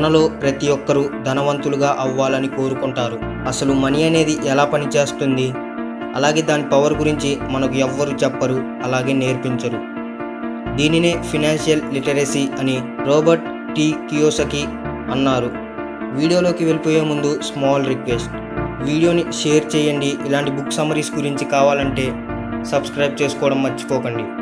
మనలో ప్రతి ఒక్కరూ ధనవంతులుగా అవ్వాలని కోరుకుంటారు. అసలు మనీ అనేది ఎలా పనిచేస్తుంది? అలాగే దాని పవర్ గురించి మనకు ఎవ్వరు చెప్పరు అలాగే నేర్పించరు. దీనినే ఫినాన్షియల్ లిటరసీ అని రోబర్ట్ టి. కియోసకి అన్నారు. వీడియోలోకి వెళ్ళిపోయే ముందు స్మాల్ రిక్వెస్ట్. వీడియోని షేర్ చేయండి. ఇలాంటి బుక్ సమరీస్ గురించి కావాలంటే సబ్స్క్రైబ్ చేసుకోవడం మర్చిపోకండి.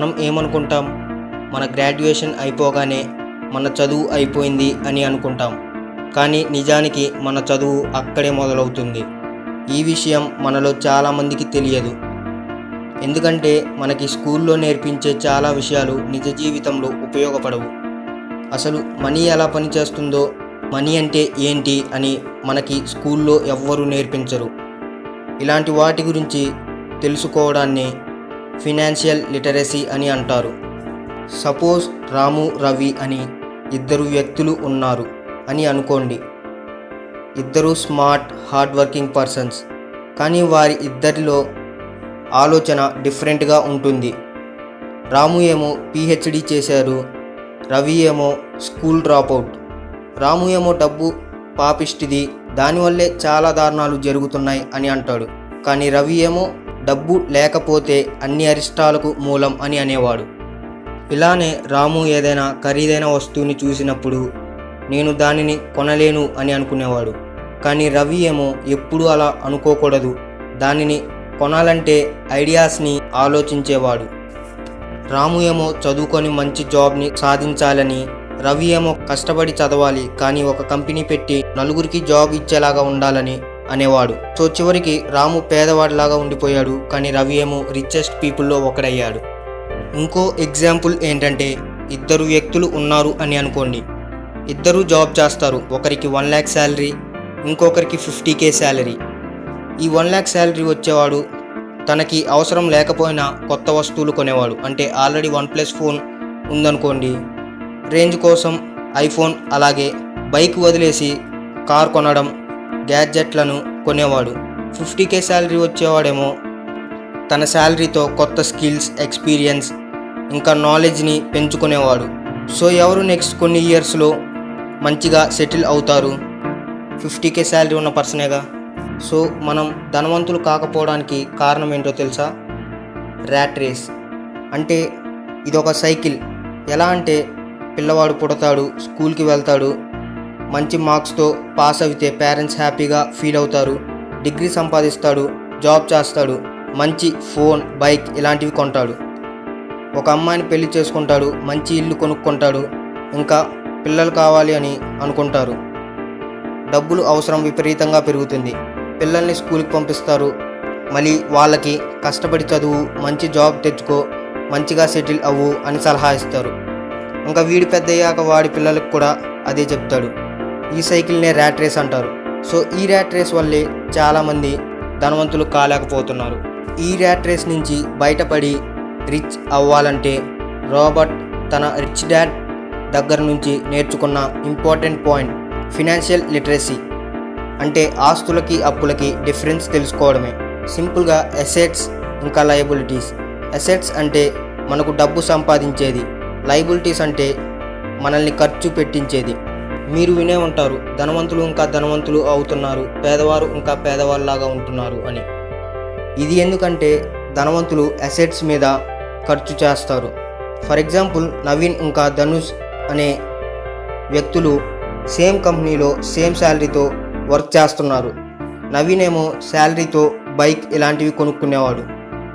మనం ఏమనుకుంటాం? మన గ్రాడ్యుయేషన్ అయిపోగానే మన చదువు అయిపోయింది అని అనుకుంటాం. కానీ నిజానికి మన చదువు అక్కడే మొదలవుతుంది. ఈ విషయం మనలో చాలామందికి తెలియదు. ఎందుకంటే మనకి స్కూల్లో నేర్పించే చాలా విషయాలు నిజ జీవితంలో ఉపయోగపడవు. అసలు మనీ ఎలా పనిచేస్తుందో మనీ అంటే ఏంటి అని మనకి స్కూల్లో ఎవ్వరూ నేర్పించరు. ఇలాంటి వాటి గురించి తెలుసుకోవడాన్ని ఫినాన్షియల్ లిటరసీ అని అంటారు. సపోజ్ రాము రవి అని ఇద్దరు వ్యక్తులు ఉన్నారు అని అనుకోండి. ఇద్దరు స్మార్ట్ హార్డ్ వర్కింగ్ పర్సన్స్. కానీ వారి ఇద్దరిలో ఆలోచన డిఫరెంట్గా ఉంటుంది. రాము ఏమో పిహెచ్డి చేశారు రవి ఏమో స్కూల్ డ్రాపౌట్ రాము ఏమో డబ్బు పాపిష్టిది దానివల్లే చాలా దారుణాలు జరుగుతున్నాయి అని అంటాడు. కానీ రవి ఏమో డబ్బు లేకపోతే అన్ని అరిష్టాలకు మూలం అని అనేవాడు. ఇలానే రాము ఏదైనా ఖరీదైన వస్తువుని చూసినప్పుడు నేను దానిని కొనలేను అని అనుకునేవాడు. కానీ రవి ఏమో ఎప్పుడూ అలా అనుకోకూడదు. దానిని కొనాలంటే ఐడియాస్ని ఆలోచించేవాడు. రాము ఏమో చదువుకొని మంచి జాబ్ని సాధించాలని రవి ఏమో కష్టపడి చదవాలి కానీ ఒక కంపెనీ పెట్టి నలుగురికి జాబ్ ఇచ్చేలాగా ఉండాలని అనేవాడు. సో చివరికి రాము పేదవాడిలాగా ఉండిపోయాడు. కానీ రవి ఏమో రిచెస్ట్ పీపుల్లో ఒకడయ్యాడు. ఇంకో ఎగ్జాంపుల్ ఏంటంటే ఇద్దరు వ్యక్తులు ఉన్నారు అని అనుకోండి. ఇద్దరు జాబ్ చేస్తారు. ఒకరికి వన్ ల్యాక్ శాలరీ ఇంకొకరికి ఫిఫ్టీ కే శాలరీ ఈ వన్ ల్యాక్ శాలరీ వచ్చేవాడు తనకి అవసరం లేకపోయినా కొత్త వస్తువులు కొనేవాడు. అంటే ఆల్రెడీ వన్ ప్లస్ ఫోన్ ఉందనుకోండి. రేంజ్ కోసం ఐఫోన్ అలాగే బైక్ వదిలేసి కార్ కొనడం గ్యాడ్జెట్లను కొనేవాడు. ఫిఫ్టీ కే శాలరీ వచ్చేవాడేమో. తన శాలరీతో కొత్త స్కిల్స్ ఎక్స్పీరియన్స్ ఇంకా నాలెడ్జ్ని పెంచుకునేవాడు. సో ఎవరు నెక్స్ట్ కొన్ని ఇయర్స్లో మంచిగా సెటిల్ అవుతారు? ఫిఫ్టీ కే శాలరీ ఉన్న పర్సనేగా? సో మనం ధనవంతులు కాకపోవడానికి కారణం ఏంటో తెలుసా? Rat race. అంటే ఇదొక సైకిల్. ఎలా అంటే పిల్లవాడు పుడతాడు స్కూల్కి వెళ్తాడు మంచి మార్క్స్తో పాస్ అయితే పేరెంట్స్ హ్యాపీగా ఫీల్ అవుతారు. డిగ్రీ సంపాదిస్తాడు జాబ్ చేస్తాడు మంచి ఫోన్ బైక్ ఇలాంటివి కొంటాడు. ఒక అమ్మాయిని పెళ్ళి చేసుకుంటాడు మంచి ఇల్లు కొనుక్కుంటాడు ఇంకా పిల్లలు కావాలి అని అనుకుంటారు. డబ్బులు అవసరం విపరీతంగా పెరుగుతుంది. పిల్లల్ని స్కూల్కి పంపిస్తారు. మళ్ళీ వాళ్ళకి కష్టపడి చదువు మంచి జాబ్ తెచ్చుకో మంచిగా సెటిల్ అవ్వు అని సలహా ఇస్తారు. ఇంకా వీడి పెద్దయ్యాక వాడి పిల్లలకు కూడా అదే చెప్తాడు. ఈ సైకిల్నే ర్యాట్ రేస్ అంటారు. సో ఈ ర్యాట్ రేస్ వల్లే చాలామంది ధనవంతులు కాలేకపోతున్నారు. ఈ ర్యాట్ రేస్ నుంచి బయటపడి రిచ్ అవ్వాలంటే రాబర్ట్ తన రిచ్ డాడ్ దగ్గర నుంచి నేర్చుకున్న ఇంపార్టెంట్ పాయింట్ ఫినాన్షియల్ లిటరసీ. అంటే ఆస్తులకి అప్పులకి డిఫరెన్స్ తెలుసుకోవడమే. సింపుల్గా అసెట్స్ ఇంకా లయబిలిటీస్. అసెట్స్ అంటే మనకు డబ్బు సంపాదించేది. లయబిలిటీస్ అంటే మనల్ని ఖర్చు పెట్టించేది. మీరు వినే ఉంటారు ధనవంతులు ఇంకా ధనవంతులు అవుతున్నారు పేదవారు ఇంకా పేదవాళ్ళలాగా ఉంటున్నారు అని. ఇది ఎందుకంటే ధనవంతులు అసెట్స్ మీద ఖర్చు చేస్తారు. ఫర్ ఎగ్జాంపుల్ నవీన్ ఇంకా ధనుష్ అనే వ్యక్తులు సేమ్ కంపెనీలో సేమ్ శాలరీతో వర్క్ చేస్తున్నారు. నవీన్ ఏమో శాలరీతో బైక్ ఇలాంటివి కొనుక్కునేవాడు.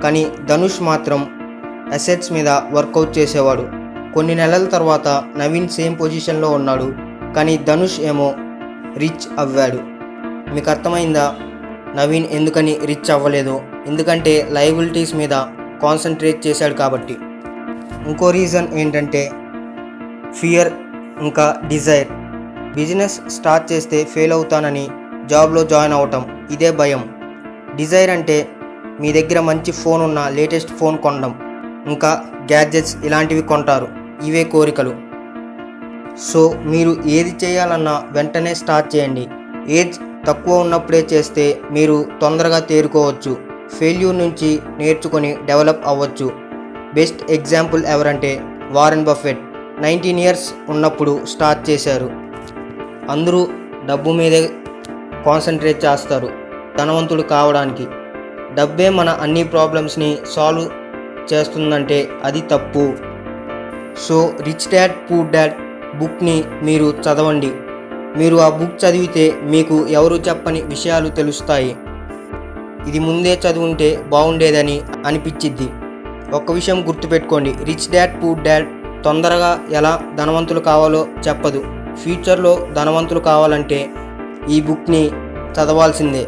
కానీ ధనుష్ మాత్రం అసెట్స్ మీద వర్కౌట్ చేసేవాడు. కొన్ని నెలల తర్వాత నవీన్ సేమ్ పొజిషన్లో ఉన్నాడు. కానీ ధనుష్ ఏమో రిచ్ అవ్వాడు. మీకు అర్థమైందా? నవీన్ ఎందుకని రిచ్ అవ్వలేదు? ఎందుకంటే లయబిలిటీస్ మీద కాన్సన్ట్రేట్ చేశాడు కాబట్టి. ఇంకో రీజన్ ఏంటంటే ఫియర్ ఇంకా డిజైర్. బిజినెస్ స్టార్ట్ చేస్తే ఫెయిల్ అవుతానని జాబ్లో జాయిన్ అవటం ఇదే భయం. డిజైర్ అంటే మీ దగ్గర మంచి ఫోన్ ఉన్న లేటెస్ట్ ఫోన్ కొనడం. ఇంకా గ్యాడ్జెట్స్ ఇలాంటివి కొంటారు. ఇవే కోరికలు. సో మీరు ఏది చేయాలన్నా వెంటనే స్టార్ట్ చేయండి. ఏజ్ తక్కువ ఉన్నప్పుడే చేస్తే మీరు తొందరగా తేరుకోవచ్చు. ఫెయిల్యూర్ నుంచి నేర్చుకొని డెవలప్ అవ్వచ్చు. బెస్ట్ ఎగ్జాంపుల్ ఎవరంటే వారెన్ బఫెట్. నైన్టీన్ ఇయర్స్ ఉన్నప్పుడు స్టార్ట్ చేశారు. అందరూ డబ్బు మీదే కాన్సన్ట్రేట్ చేస్తారు. ధనవంతుడు కావడానికి. డబ్బే మన అన్ని ప్రాబ్లమ్స్ని సాల్వ్ చేస్తుందంటే అది తప్పు. So rich dad poor dad బుక్ని మీరు చదవండి. మీరు ఆ బుక్ చదివితే మీకు ఎవరు చెప్పని విషయాలు తెలుస్తాయి. ఇది ముందే చదువుంటే బాగుండేదని అనిపించిద్ది ఒక్క విషయం గుర్తుపెట్టుకోండి. రిచ్ డాడ్ పూర్ డాడ్ తొందరగా ఎలా ధనవంతులు కావాలో చెప్పదు. ఫ్యూచర్లో ధనవంతులు కావాలంటే ఈ బుక్ని చదవాల్సిందే.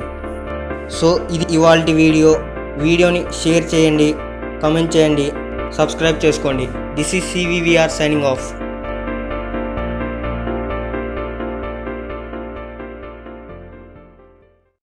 సో ఇది ఇవాళ వీడియో. వీడియోని షేర్ చేయండి కమెంట్ చేయండి సబ్స్క్రైబ్ చేసుకోండి. This is CVVR signing off.